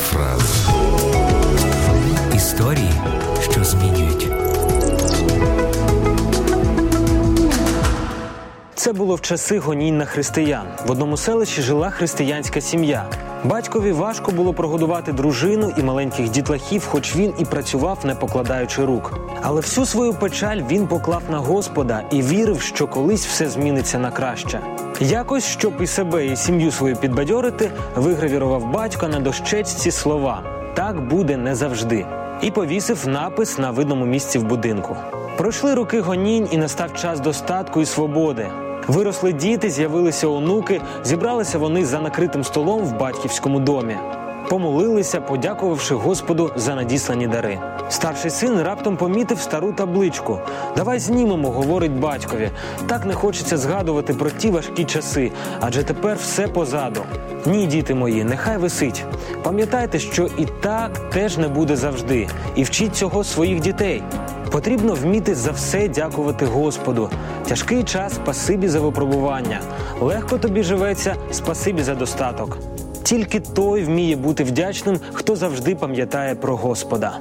фраза. Історії, що змінюють. Це було в часи гонінь на християн. В одному селищі жила християнська сім'я. Батькові важко було прогодувати дружину і маленьких дітлахів, хоч він і працював, не покладаючи рук. Але всю свою печаль він поклав на Господа і вірив, що колись все зміниться на краще. Якось, щоб і себе, і сім'ю свою підбадьорити, вигравірував батько на дощечці слова так буде не завжди. І повісив напис на видному місці в будинку. Пройшли роки гонінь, і настав час достатку і свободи. Виросли діти, з'явилися онуки, зібралися вони за накритим столом в батьківському домі. Помолилися, подякувавши Господу за надіслані дари. Старший син раптом помітив стару табличку. Давай знімемо, говорить батькові. Так не хочеться згадувати про ті важкі часи, адже тепер все позаду. Ні, діти мої, нехай висить. Пам'ятайте, що і так теж не буде завжди, і вчіть цього своїх дітей. Потрібно вміти за все дякувати Господу. Тяжкий час спасибі за випробування. Легко тобі живеться, спасибі за достаток. Тільки той вміє бути вдячним, хто завжди пам'ятає про Господа.